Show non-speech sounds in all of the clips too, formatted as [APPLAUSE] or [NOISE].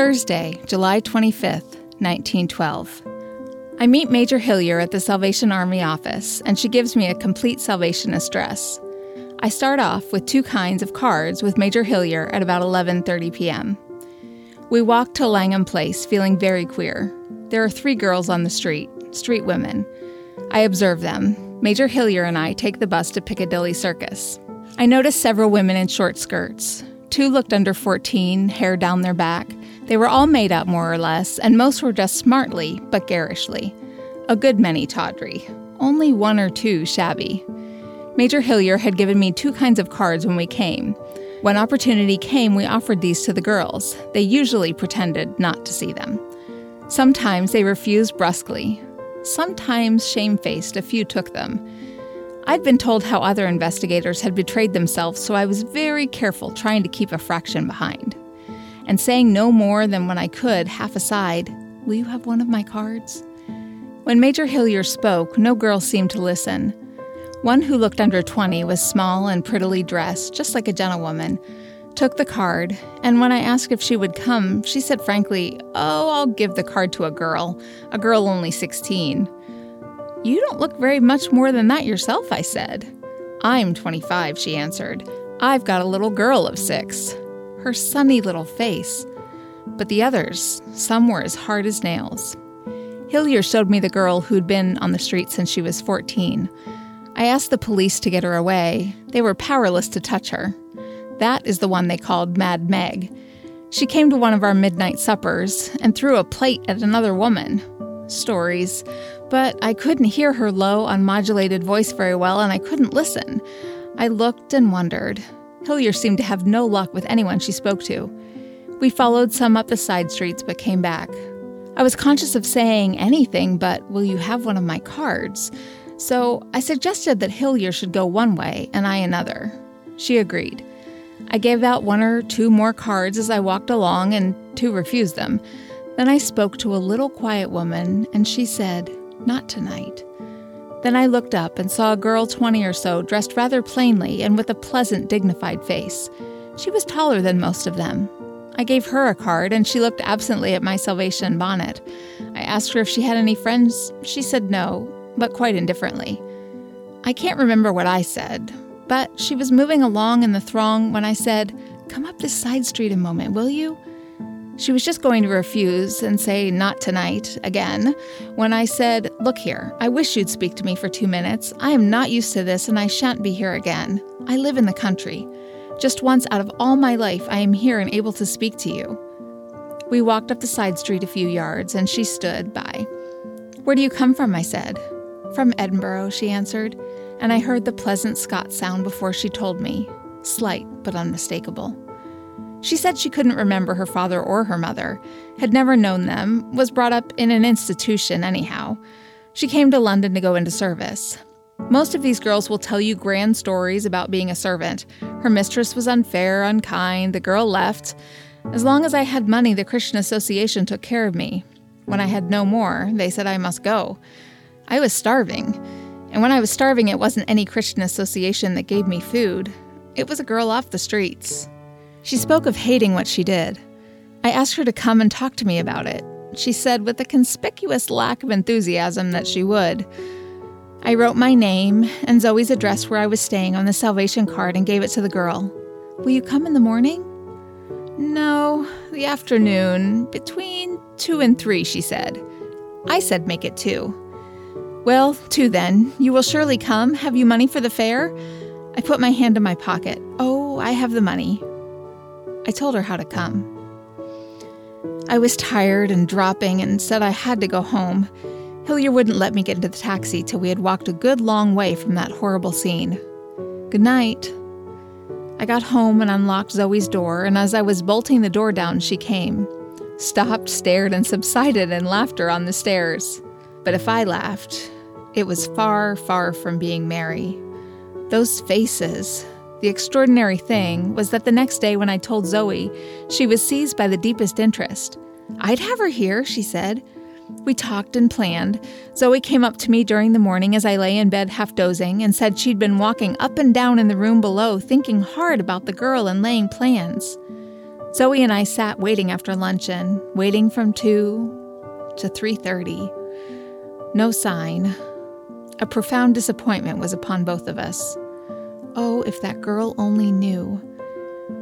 Thursday, July 25th, 1912. I meet Major Hillier at the Salvation Army office, and she gives me a complete Salvationist dress. I start off with two kinds of cards with Major Hillier at about 11:30 p.m. We walk to Langham Place feeling very queer. There are three girls on the street, street women. I observe them. Major Hillier and I take the bus to Piccadilly Circus. I notice several women in short skirts. Two looked under 14, hair down their back. They were all made up more or less, and most were dressed smartly but garishly. A good many tawdry. Only one or two shabby. Major Hillier had given me two kinds of cards when we came. When opportunity came, we offered these to the girls. They usually pretended not to see them. Sometimes they refused brusquely. Sometimes, shamefaced, a few took them. I'd been told how other investigators had betrayed themselves, so I was very careful trying to keep a fraction behind. And saying no more than when I could, half aside, Will you have one of my cards? When Major Hillier spoke, no girl seemed to listen. One who looked under 20 was small and prettily dressed, just like a gentlewoman, took the card, and when I asked if she would come, she said frankly, Oh, I'll give the card to a girl, a girl only 16. You don't look very much more than that yourself, I said. I'm 25, she answered. I've got a little girl of six. Her sunny little face. But the others, some were as hard as nails. Hillier showed me the girl who'd been on the street since she was 14. I asked the police to get her away. They were powerless to touch her. That is the one they called Mad Meg. She came to one of our midnight suppers and threw a plate at another woman. Stories. But I couldn't hear her low, unmodulated voice very well, and I couldn't listen. I looked and wondered. Hillier seemed to have no luck with anyone she spoke to. We followed some up the side streets but came back. I was conscious of saying anything but, Will you have one of my cards? So I suggested that Hillier should go one way and I another. She agreed. I gave out one or two more cards as I walked along, and two refused them. Then I spoke to a little quiet woman, and she said, Not tonight. Then I looked up and saw a girl 20 or so, dressed rather plainly and with a pleasant, dignified face. She was taller than most of them. I gave her a card, and she looked absently at my Salvation bonnet. I asked her if she had any friends. She said no, but quite indifferently. I can't remember what I said, but she was moving along in the throng when I said, Come up this side street a moment, will you? She was just going to refuse and say, Not tonight, again, when I said, Look here, I wish you'd speak to me for two minutes. I am not used to this and I shan't be here again. I live in the country. Just once out of all my life, I am here and able to speak to you. We walked up the side street a few yards and she stood by. Where do you come from? I said. From Edinburgh, she answered, and I heard the pleasant Scots sound before she told me, slight but unmistakable. She said she couldn't remember her father or her mother, had never known them, was brought up in an institution anyhow. She came to London to go into service. Most of these girls will tell you grand stories about being a servant. Her mistress was unfair, unkind, the girl left. As long as I had money, the Christian Association took care of me. When I had no more, they said I must go. I was starving. And when I was starving, it wasn't any Christian association that gave me food. It was a girl off the streets. She spoke of hating what she did. I asked her to come and talk to me about it. She said, with a conspicuous lack of enthusiasm, that she would. I wrote my name and Zoe's address where I was staying on the salvation card and gave it to the girl. Will you come in the morning? No, the afternoon, between two and three, she said. I said make it two. Well, two then. You will surely come. Have you money for the fare? I put my hand in my pocket. Oh, I have the money. I told her how to come. I was tired and dropping and said I had to go home. Hillier wouldn't let me get into the taxi till we had walked a good long way from that horrible scene. Good night. I got home and unlocked Zoe's door, and as I was bolting the door down, she came, stopped, stared, and subsided in laughter on the stairs. But if I laughed, it was far, far from being merry. Those faces. The extraordinary thing was that the next day, when I told Zoe, she was seized by the deepest interest. I'd have her here, she said. We talked and planned. Zoe came up to me during the morning as I lay in bed half dozing and said she'd been walking up and down in the room below, thinking hard about the girl and laying plans. Zoe and I sat waiting after luncheon, waiting from 2 to 3:30. No sign. A profound disappointment was upon both of us. Oh, if that girl only knew.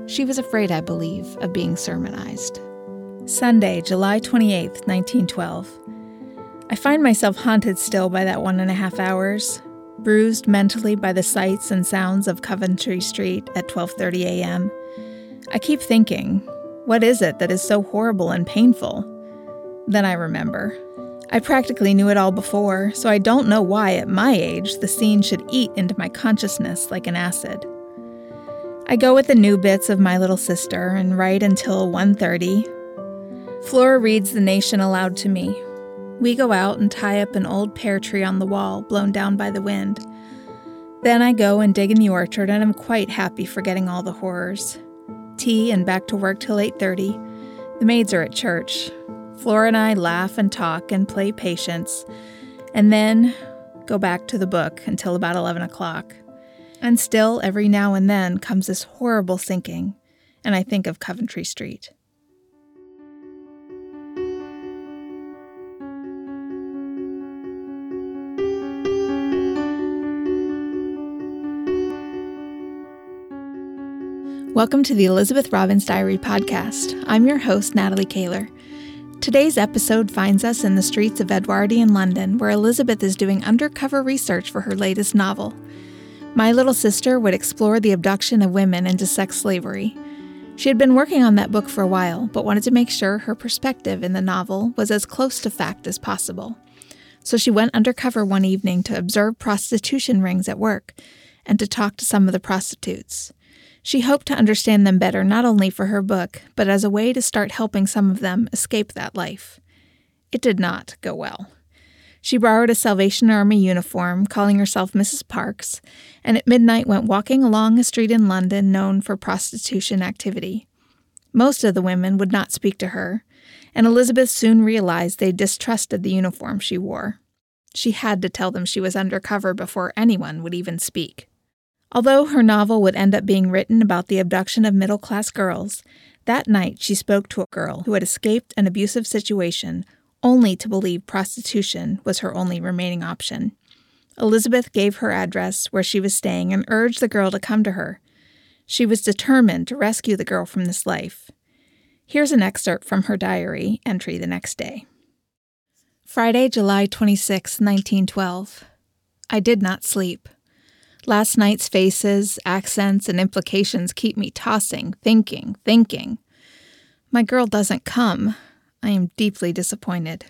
She was afraid, I believe, of being sermonized. Sunday, July 28th, 1912. I find myself haunted still by that one and a half hours, bruised mentally by the sights and sounds of Coventry Street at 12:30 a.m. I keep thinking, what is it that is so horrible and painful? Then I remember. I practically knew it all before, so I don't know why at my age the scene should eat into my consciousness like an acid. I go with the new bits of my little sister and write until 1:30. Flora reads The Nation aloud to me. We go out and tie up an old pear tree on the wall blown down by the wind. Then I go and dig in the orchard and am quite happy forgetting all the horrors. Tea and back to work till 8:30. The maids are at church. Flora and I laugh and talk and play patience, and then go back to the book until about 11 o'clock. And still, every now and then, comes this horrible sinking, and I think of Coventry Street. Welcome to the Elizabeth Robins Diary podcast. I'm your host, Natalie Kahler. Today's episode finds us in the streets of Edwardian London, where Elizabeth is doing undercover research for her latest novel. My Little Sister would explore the abduction of women into sex slavery. She had been working on that book for a while, but wanted to make sure her perspective in the novel was as close to fact as possible. So she went undercover one evening to observe prostitution rings at work and to talk to some of the prostitutes. She hoped to understand them better not only for her book, but as a way to start helping some of them escape that life. It did not go well. She borrowed a Salvation Army uniform, calling herself Mrs. Parks, and at midnight went walking along a street in London known for prostitution activity. Most of the women would not speak to her, and Elizabeth soon realized they distrusted the uniform she wore. She had to tell them she was undercover before anyone would even speak. Although her novel would end up being written about the abduction of middle class girls, that night she spoke to a girl who had escaped an abusive situation only to believe prostitution was her only remaining option. Elizabeth gave her address where she was staying and urged the girl to come to her. She was determined to rescue the girl from this life. Here's an excerpt from her diary entry the next day Friday, July 26, 1912. I did not sleep. Last night's faces, accents, and implications keep me tossing, thinking, thinking. My girl doesn't come. I am deeply disappointed.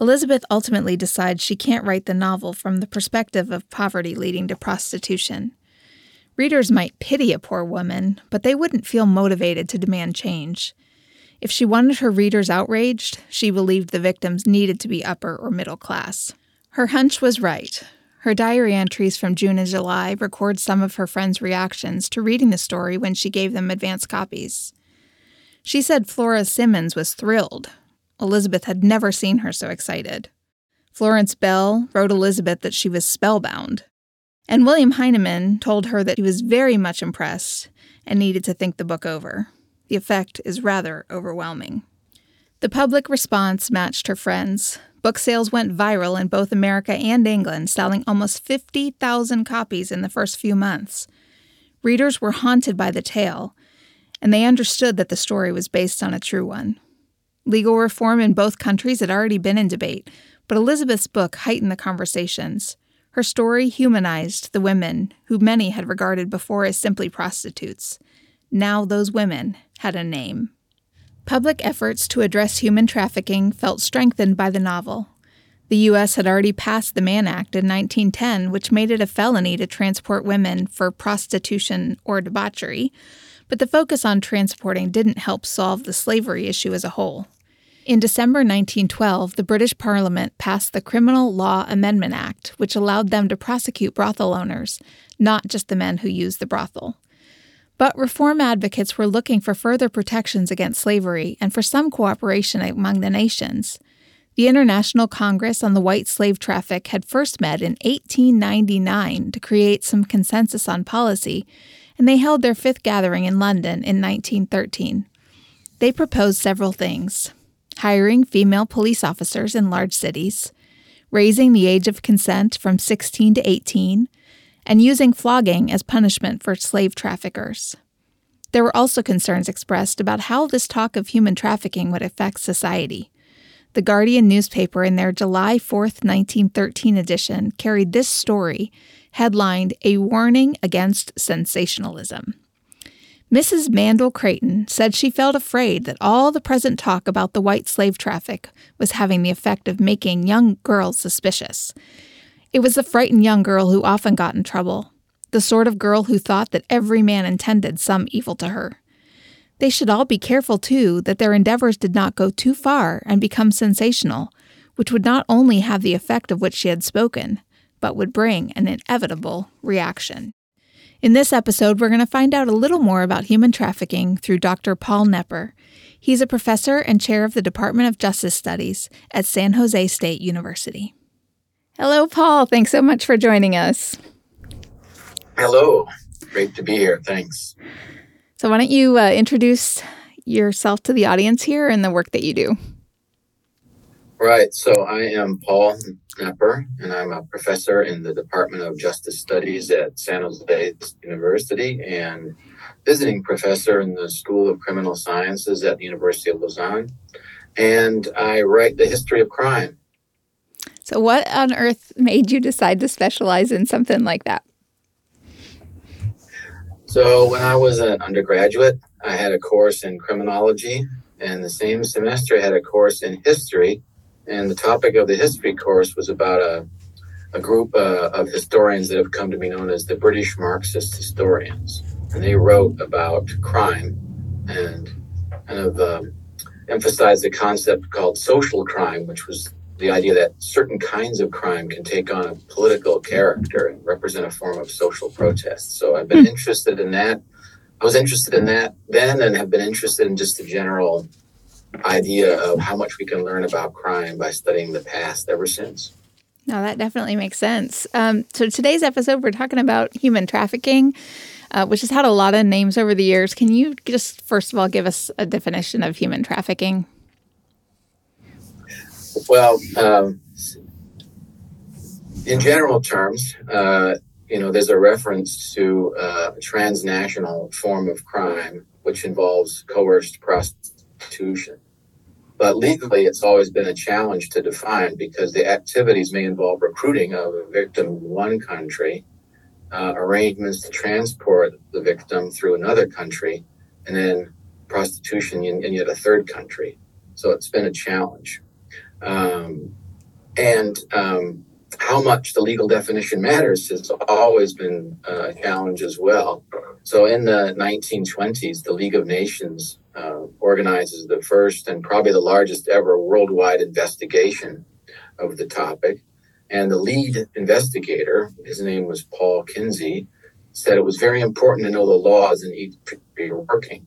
Elizabeth ultimately decides she can't write the novel from the perspective of poverty leading to prostitution. Readers might pity a poor woman, but they wouldn't feel motivated to demand change. If she wanted her readers outraged, she believed the victims needed to be upper or middle class. Her hunch was right. Her diary entries from June and July record some of her friends' reactions to reading the story when she gave them advance copies. She said Flora Simmons was thrilled. Elizabeth had never seen her so excited. Florence Bell wrote Elizabeth that she was spellbound. And William Heinemann told her that he was very much impressed and needed to think the book over. The effect is rather overwhelming. The public response matched her friends. Book sales went viral in both America and England, selling almost 50,000 copies in the first few months. Readers were haunted by the tale, and they understood that the story was based on a true one. Legal reform in both countries had already been in debate, but Elizabeth's book heightened the conversations. Her story humanized the women who many had regarded before as simply prostitutes. Now those women had a name. Public efforts to address human trafficking felt strengthened by the novel. The U.S. had already passed the Mann Act in 1910, which made it a felony to transport women for prostitution or debauchery, but the focus on transporting didn't help solve the slavery issue as a whole. In December 1912, the British Parliament passed the Criminal Law Amendment Act, which allowed them to prosecute brothel owners, not just the men who used the brothel. But reform advocates were looking for further protections against slavery and for some cooperation among the nations. The International Congress on the White Slave Traffic had first met in 1899 to create some consensus on policy, and they held their fifth gathering in London in 1913. They proposed several things hiring female police officers in large cities, raising the age of consent from 16 to 18, and using flogging as punishment for slave traffickers. There were also concerns expressed about how this talk of human trafficking would affect society. The Guardian newspaper, in their July 4, 1913 edition, carried this story, headlined A Warning Against Sensationalism. Mrs. Mandell Creighton said she felt afraid that all the present talk about the white slave traffic was having the effect of making young girls suspicious. It was the frightened young girl who often got in trouble, the sort of girl who thought that every man intended some evil to her. They should all be careful, too, that their endeavors did not go too far and become sensational, which would not only have the effect of which she had spoken, but would bring an inevitable reaction. In this episode, we're going to find out a little more about human trafficking through Dr. Paul Knepper. He's a professor and chair of the Department of Justice Studies at San Jose State University. Hello, Paul. Thanks so much for joining us. Hello. Great to be here. Thanks. So, why don't you uh, introduce yourself to the audience here and the work that you do? Right. So, I am Paul Knepper, and I'm a professor in the Department of Justice Studies at San Jose University and visiting professor in the School of Criminal Sciences at the University of Lausanne. And I write the history of crime. So, what on earth made you decide to specialize in something like that? So, when I was an undergraduate, I had a course in criminology, and the same semester I had a course in history and the topic of the history course was about a, a group uh, of historians that have come to be known as the British Marxist historians. And they wrote about crime and kind of um, emphasized the concept called social crime, which was the idea that certain kinds of crime can take on a political character and represent a form of social protest. So I've been hmm. interested in that. I was interested in that then and have been interested in just the general idea of how much we can learn about crime by studying the past ever since. No, that definitely makes sense. Um, so today's episode, we're talking about human trafficking, uh, which has had a lot of names over the years. Can you just first of all give us a definition of human trafficking? Well, um, in general terms, uh, you know, there's a reference to uh, a transnational form of crime which involves coerced prostitution. But legally, it's always been a challenge to define because the activities may involve recruiting of a victim in one country, uh, arrangements to transport the victim through another country, and then prostitution in, in yet a third country. So it's been a challenge. Um, and um, how much the legal definition matters has always been uh, a challenge as well. So in the 1920s, the League of Nations uh, organizes the first and probably the largest ever worldwide investigation of the topic. And the lead investigator, his name was Paul Kinsie, said it was very important to know the laws in each you're working.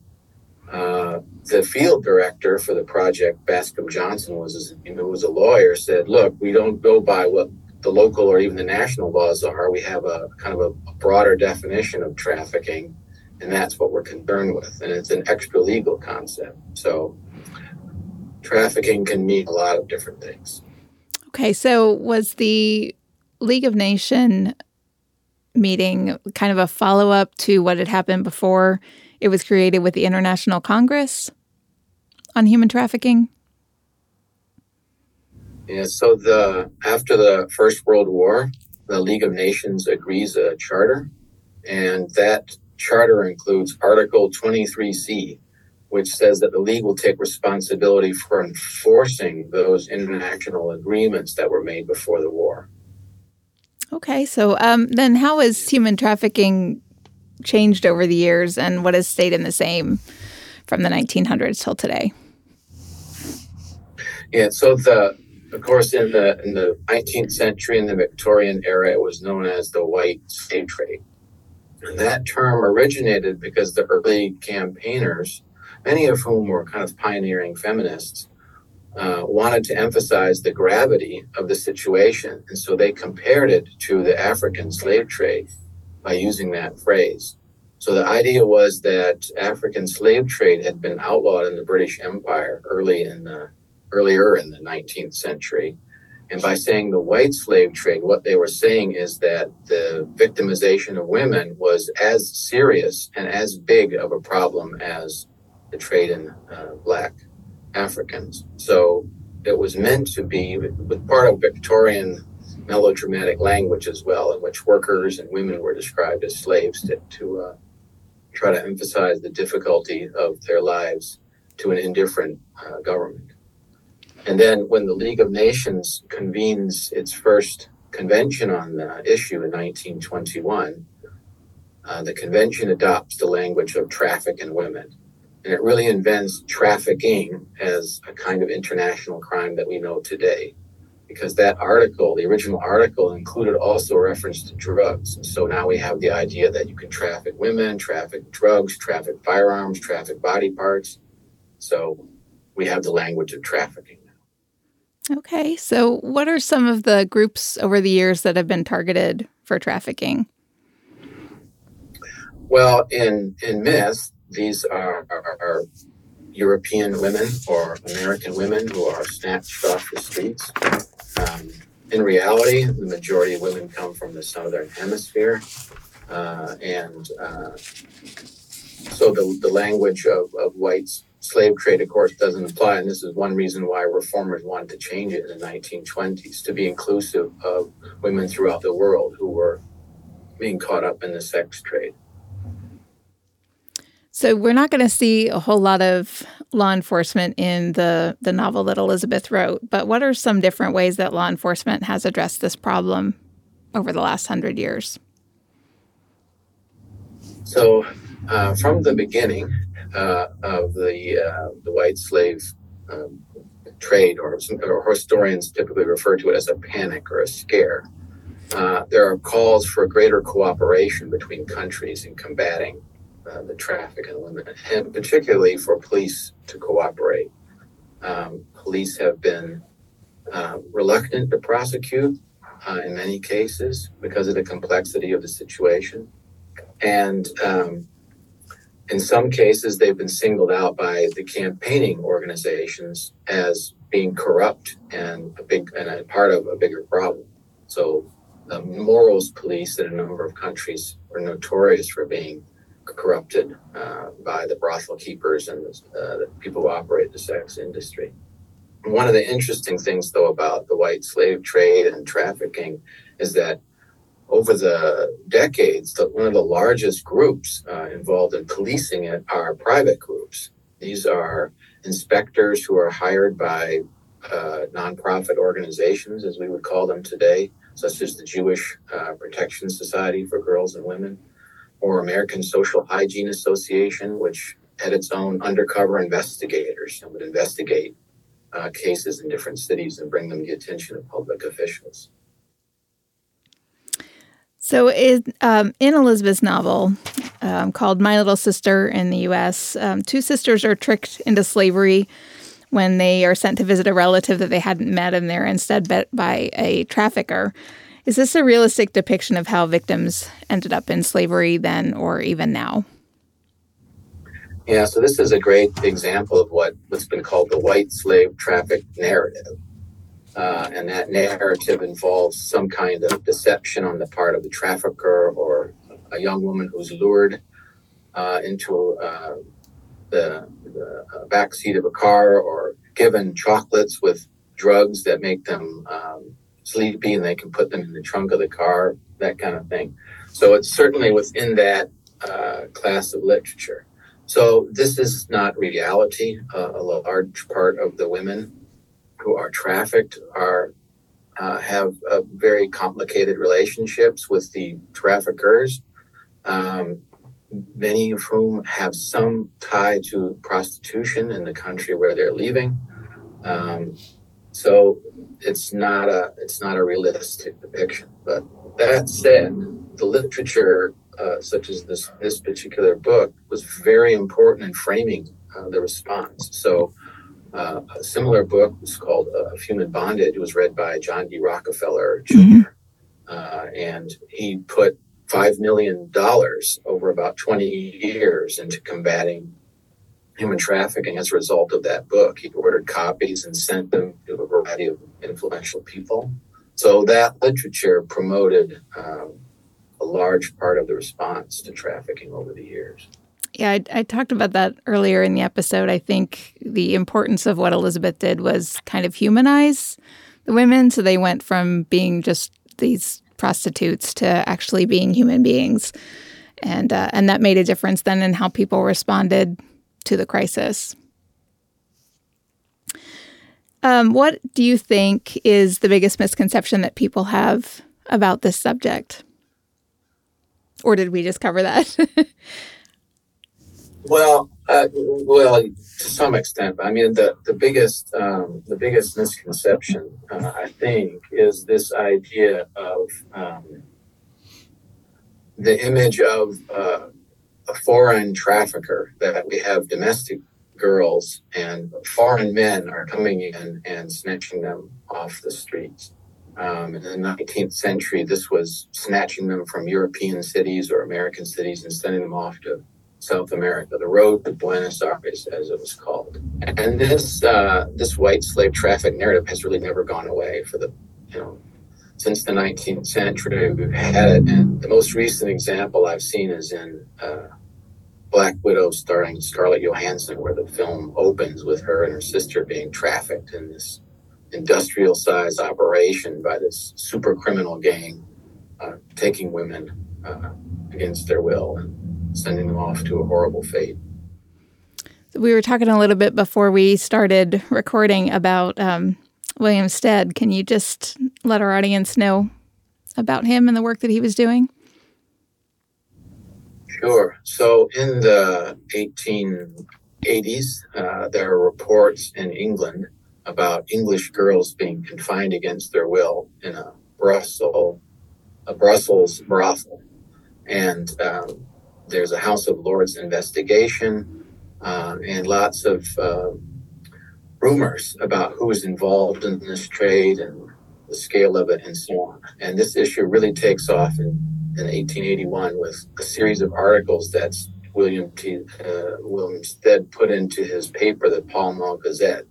Uh, the field director for the project, Bascom Johnson, was who was a lawyer, said, "Look, we don't go by what the local or even the national laws are. We have a kind of a broader definition of trafficking, and that's what we're concerned with. And it's an extra legal concept. So trafficking can mean a lot of different things. Okay, so was the League of Nation meeting kind of a follow up to what had happened before it was created with the International Congress on human trafficking? Yeah, so the after the First World War, the League of Nations agrees a charter, and that charter includes Article 23C, which says that the league will take responsibility for enforcing those international agreements that were made before the war. Okay, so um, then how is human trafficking changed over the years and what has stayed in the same from the 1900s till today? Yeah, so the of course in the in the 19th century in the Victorian era it was known as the white slave trade that term originated because the early campaigners, many of whom were kind of pioneering feminists, uh, wanted to emphasize the gravity of the situation. And so they compared it to the African slave trade by using that phrase. So the idea was that African slave trade had been outlawed in the British Empire early in the earlier in the 19th century. And by saying the white slave trade, what they were saying is that the victimization of women was as serious and as big of a problem as the trade in uh, black Africans. So it was meant to be with part of Victorian melodramatic language as well, in which workers and women were described as slaves to, to uh, try to emphasize the difficulty of their lives to an indifferent uh, government. And then when the League of Nations convenes its first convention on the issue in 1921, uh, the convention adopts the language of traffic in women. And it really invents trafficking as a kind of international crime that we know today. Because that article, the original article, included also a reference to drugs. So now we have the idea that you can traffic women, traffic drugs, traffic firearms, traffic body parts. So we have the language of trafficking. Now. Okay, so what are some of the groups over the years that have been targeted for trafficking? Well, in in myth, these are, are, are European women or American women who are snatched off the streets. Um, in reality, the majority of women come from the southern hemisphere, uh, and uh, so the, the language of, of whites slave trade, of course, doesn't apply. And this is one reason why reformers wanted to change it in the 1920s to be inclusive of women throughout the world who were being caught up in the sex trade. So we're not going to see a whole lot of law enforcement in the the novel that Elizabeth wrote, but what are some different ways that law enforcement has addressed this problem over the last hundred years? So, uh, from the beginning, uh, of the uh, the white slave um, trade, or, some, or historians typically refer to it as a panic or a scare. Uh, there are calls for greater cooperation between countries in combating uh, the traffic women, and particularly for police to cooperate. Um, police have been uh, reluctant to prosecute uh, in many cases because of the complexity of the situation. And um, in some cases, they've been singled out by the campaigning organizations as being corrupt and a big and a part of a bigger problem. So, the morals police in a number of countries are notorious for being corrupted uh, by the brothel keepers and the, uh, the people who operate the sex industry. One of the interesting things, though, about the white slave trade and trafficking is that over the decades, the, one of the largest groups uh, involved in policing it are private groups. These are inspectors who are hired by uh, nonprofit organizations, as we would call them today, such as the Jewish uh, Protection Society for Girls and Women, or American Social Hygiene Association, which had its own undercover investigators and would investigate uh, cases in different cities and bring them to the attention of public officials. So, in, um, in Elizabeth's novel um, called My Little Sister in the U.S., um, two sisters are tricked into slavery when they are sent to visit a relative that they hadn't met and they're instead met by a trafficker. Is this a realistic depiction of how victims ended up in slavery then or even now? Yeah, so this is a great example of what, what's been called the white slave traffic narrative. Uh, and that narrative involves some kind of deception on the part of the trafficker or a young woman who's lured uh, into uh, the, the uh, back seat of a car or given chocolates with drugs that make them um, sleepy and they can put them in the trunk of the car, that kind of thing. So it's certainly within that uh, class of literature. So this is not reality. Uh, a large part of the women who are trafficked are uh, have uh, very complicated relationships with the traffickers, um, many of whom have some tie to prostitution in the country where they're leaving. Um, so it's not a it's not a realistic depiction. But that said, the literature uh, such as this this particular book was very important in framing uh, the response. So uh, a similar book was called uh, Human Bondage. It was read by John D. Rockefeller junior mm-hmm. uh, and he put $5 million over about 20 years into combating human trafficking as a result of that book. He ordered copies and sent them to a variety of influential people. So that literature promoted um, a large part of the response to trafficking over the years. Yeah, I, I, talked about that earlier in the episode. I think the importance of what Elizabeth did was kind of humanize the women. So they went from being just these prostitutes to actually being human beings. And, uh, and that made a difference then in how people responded to the crisis. Um, what do you think is the biggest misconception that people have about this subject? Or did we just cover that? [LAUGHS] Well, uh, well, to some extent. I mean, the the biggest um, the biggest misconception, uh, I think, is this idea of um, the image of uh, a foreign trafficker that we have domestic girls and foreign men are coming in and snatching them off the streets. Um, in the 19th century, this was snatching them from European cities or American cities and sending them off to South America, the road to Buenos Aires, as it was called. And this uh, this white slave traffic narrative has really never gone away for the you know since the 19th century. We've had it, and the most recent example I've seen is in uh, Black Widow, starring Scarlett Johansson, where the film opens with her and her sister being trafficked in this industrial size operation by this super criminal gang, uh, taking women uh, against their will. And, sending them off to a horrible fate. We were talking a little bit before we started recording about um, William Stead. Can you just let our audience know about him and the work that he was doing? Sure. So in the 1880s, uh, there are reports in England about English girls being confined against their will in a Brussels, a Brussels brothel, and um, there's a House of Lords investigation uh, and lots of uh, rumors about who is involved in this trade and the scale of it and so on. And this issue really takes off in, in 1881 with a series of articles that William T. Uh, William put into his paper, the Pall Mall Gazette.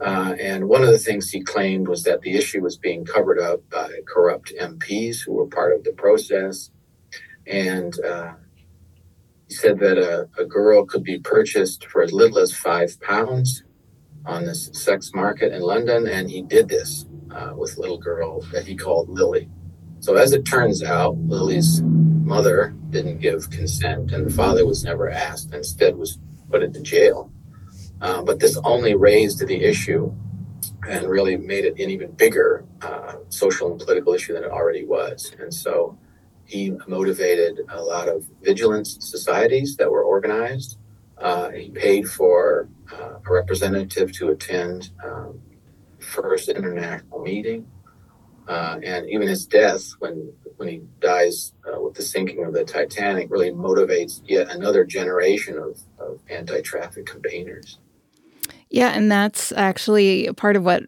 Uh, and one of the things he claimed was that the issue was being covered up by corrupt MPs who were part of the process. And uh, he said that a, a girl could be purchased for as little as five pounds on this sex market in London, and he did this uh, with a little girl that he called Lily. So, as it turns out, Lily's mother didn't give consent, and the father was never asked, instead, was put into jail. Uh, but this only raised the issue and really made it an even bigger uh, social and political issue than it already was. And so he motivated a lot of vigilance societies that were organized. Uh, he paid for uh, a representative to attend um, first international meeting. Uh, and even his death, when when he dies uh, with the sinking of the Titanic, really motivates yet another generation of, of anti-traffic campaigners. Yeah, and that's actually part of what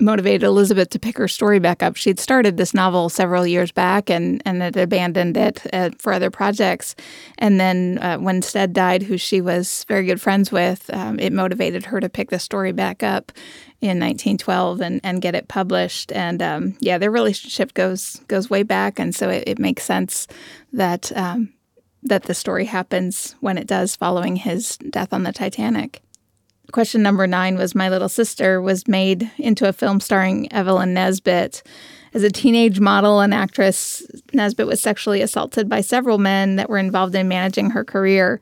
motivated Elizabeth to pick her story back up. She'd started this novel several years back and, and had abandoned it uh, for other projects. And then uh, when Stead died, who she was very good friends with, um, it motivated her to pick the story back up in 1912 and, and get it published. And um, yeah, their relationship goes goes way back, and so it, it makes sense that um, that the story happens when it does, following his death on the Titanic question number nine was My Little Sister was made into a film starring Evelyn Nesbit. As a teenage model and actress, Nesbit was sexually assaulted by several men that were involved in managing her career.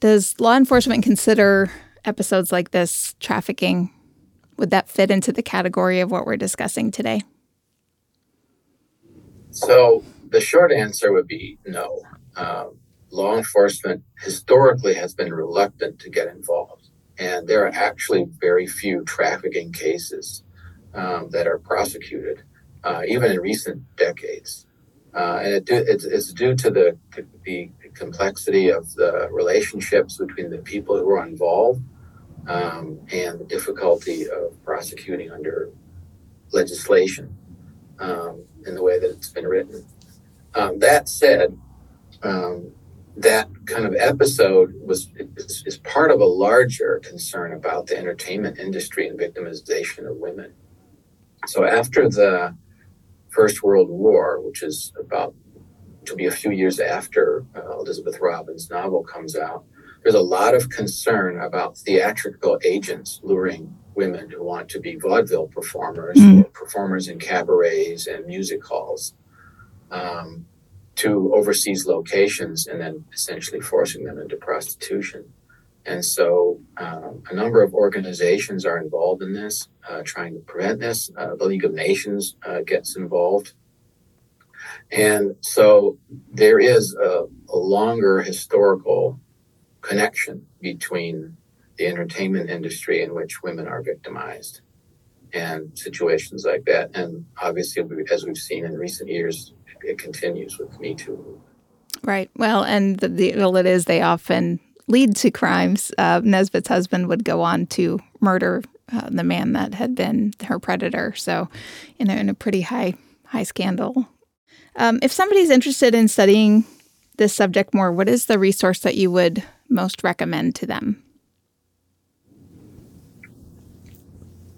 Does law enforcement consider episodes like this trafficking? Would that fit into the category of what we're discussing today? So, the short answer would be no. Um, law enforcement historically has been reluctant to get involved and there are actually very few trafficking cases um, that are prosecuted, uh, even in recent decades. Uh, and it do, it's, it's, due to the, the complexity of the relationships between the people who are involved um, and the difficulty of prosecuting under legislation um, in the way that it's been written. um, that said, um, that kind of episode was is, is, part of a larger concern about the entertainment industry and victimization of women. So after the First World War, which is about to be a few years after uh, Elizabeth Robins' novel comes out, there's a lot of concern about theatrical agents luring women who want to be vaudeville performers mm. or performers in cabarets and music halls um, to overseas locations and then essentially forcing them into prostitution. And so um, a number of organizations are involved in this, uh, trying to prevent this. Uh, the League of Nations uh, gets involved. And so there is a, a longer historical connection between the entertainment industry in which women are victimized and situations like that. And obviously, as we've seen in recent years, it continues with Me Too. Right. Well, and the deal it is they often lead to crimes. Uh, Nesbit's husband would go on to murder uh, the man that had been her predator. So, you know, in a pretty high high scandal. Um, if somebody's interested in studying this subject more, what is the resource that you would most recommend to them?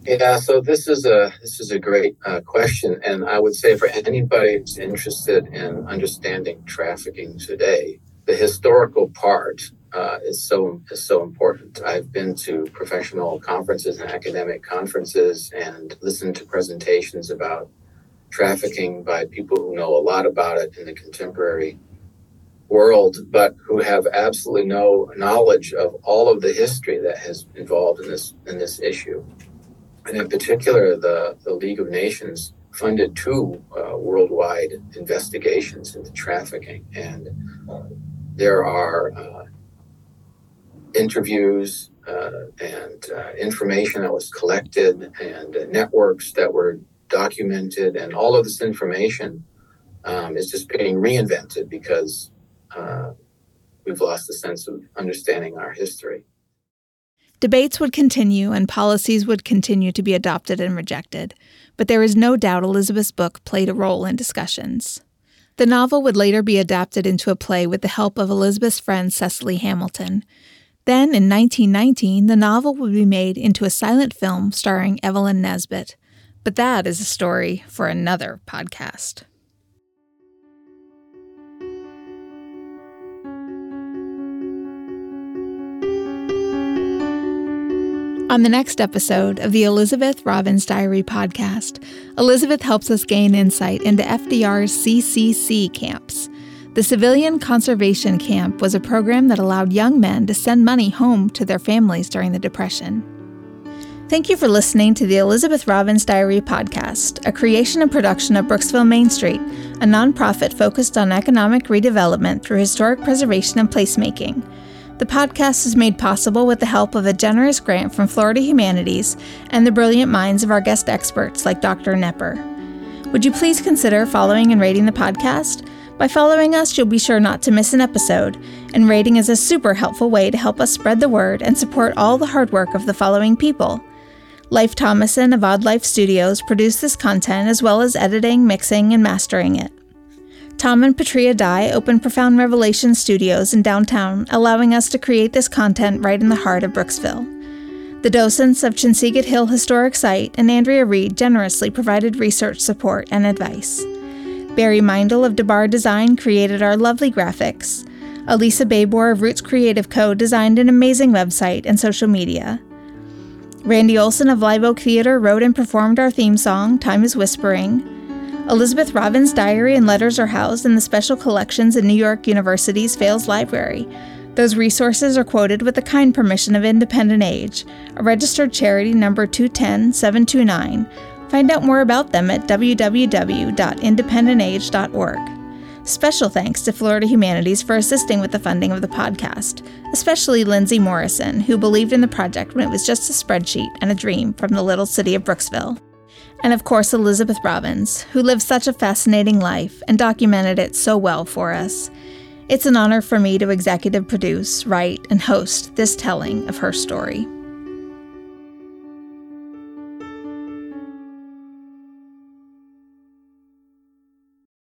Yeah, so this is a this is a great uh, question, and I would say for anybody who's interested in understanding trafficking today, the historical part uh, is so is so important. I've been to professional conferences and academic conferences and listened to presentations about trafficking by people who know a lot about it in the contemporary world, but who have absolutely no knowledge of all of the history that has involved in this in this issue. And in particular, the, the League of Nations funded two uh, worldwide investigations into trafficking, and there are uh, interviews uh, and uh, information that was collected, and networks that were documented, and all of this information um, is just being reinvented because uh, we've lost a sense of understanding our history. Debates would continue and policies would continue to be adopted and rejected, but there is no doubt Elizabeth's book played a role in discussions. The novel would later be adapted into a play with the help of Elizabeth's friend Cecily Hamilton. Then, in 1919, the novel would be made into a silent film starring Evelyn Nesbit. But that is a story for another podcast. On the next episode of the Elizabeth Robins Diary podcast, Elizabeth helps us gain insight into FDR's CCC camps. The Civilian Conservation Camp was a program that allowed young men to send money home to their families during the Depression. Thank you for listening to the Elizabeth Robins Diary podcast, a creation and production of Brooksville Main Street, a nonprofit focused on economic redevelopment through historic preservation and placemaking. The podcast is made possible with the help of a generous grant from Florida Humanities and the brilliant minds of our guest experts like Dr. Knepper. Would you please consider following and rating the podcast? By following us, you'll be sure not to miss an episode, and rating is a super helpful way to help us spread the word and support all the hard work of the following people. Lief Thomason of Odd Life Studios produced this content as well as editing, mixing, and mastering it. Tom and Patria Dye opened Profound Revelation Studios in downtown, allowing us to create this content right in the heart of Brooksville. The docents of Chinsegut Hill Historic Site and Andrea Reed generously provided research support and advice. Barry Meindl of DaBarr Design created our lovely graphics. Allisa Babor of Roots Creative Co. designed an amazing website and social media. Randi Olsen of Live Oak Theater wrote and performed our theme song, Time is Whispering. Elizabeth Robins' diary and letters are housed in the special collections in New York University's Fales Library. Those resources are quoted with the kind permission of Independent Age, a registered charity number 210729. Find out more about them at www.independentage.org. Special thanks to Florida Humanities for assisting with the funding of the podcast, especially Lindsay Morrison, who believed in the project when it was just a spreadsheet and a dream from the little city of Brooksville and of course Elizabeth Robins, who lived such a fascinating life and documented it so well for us. It's an honor for me to executive produce, write, and host this telling of her story.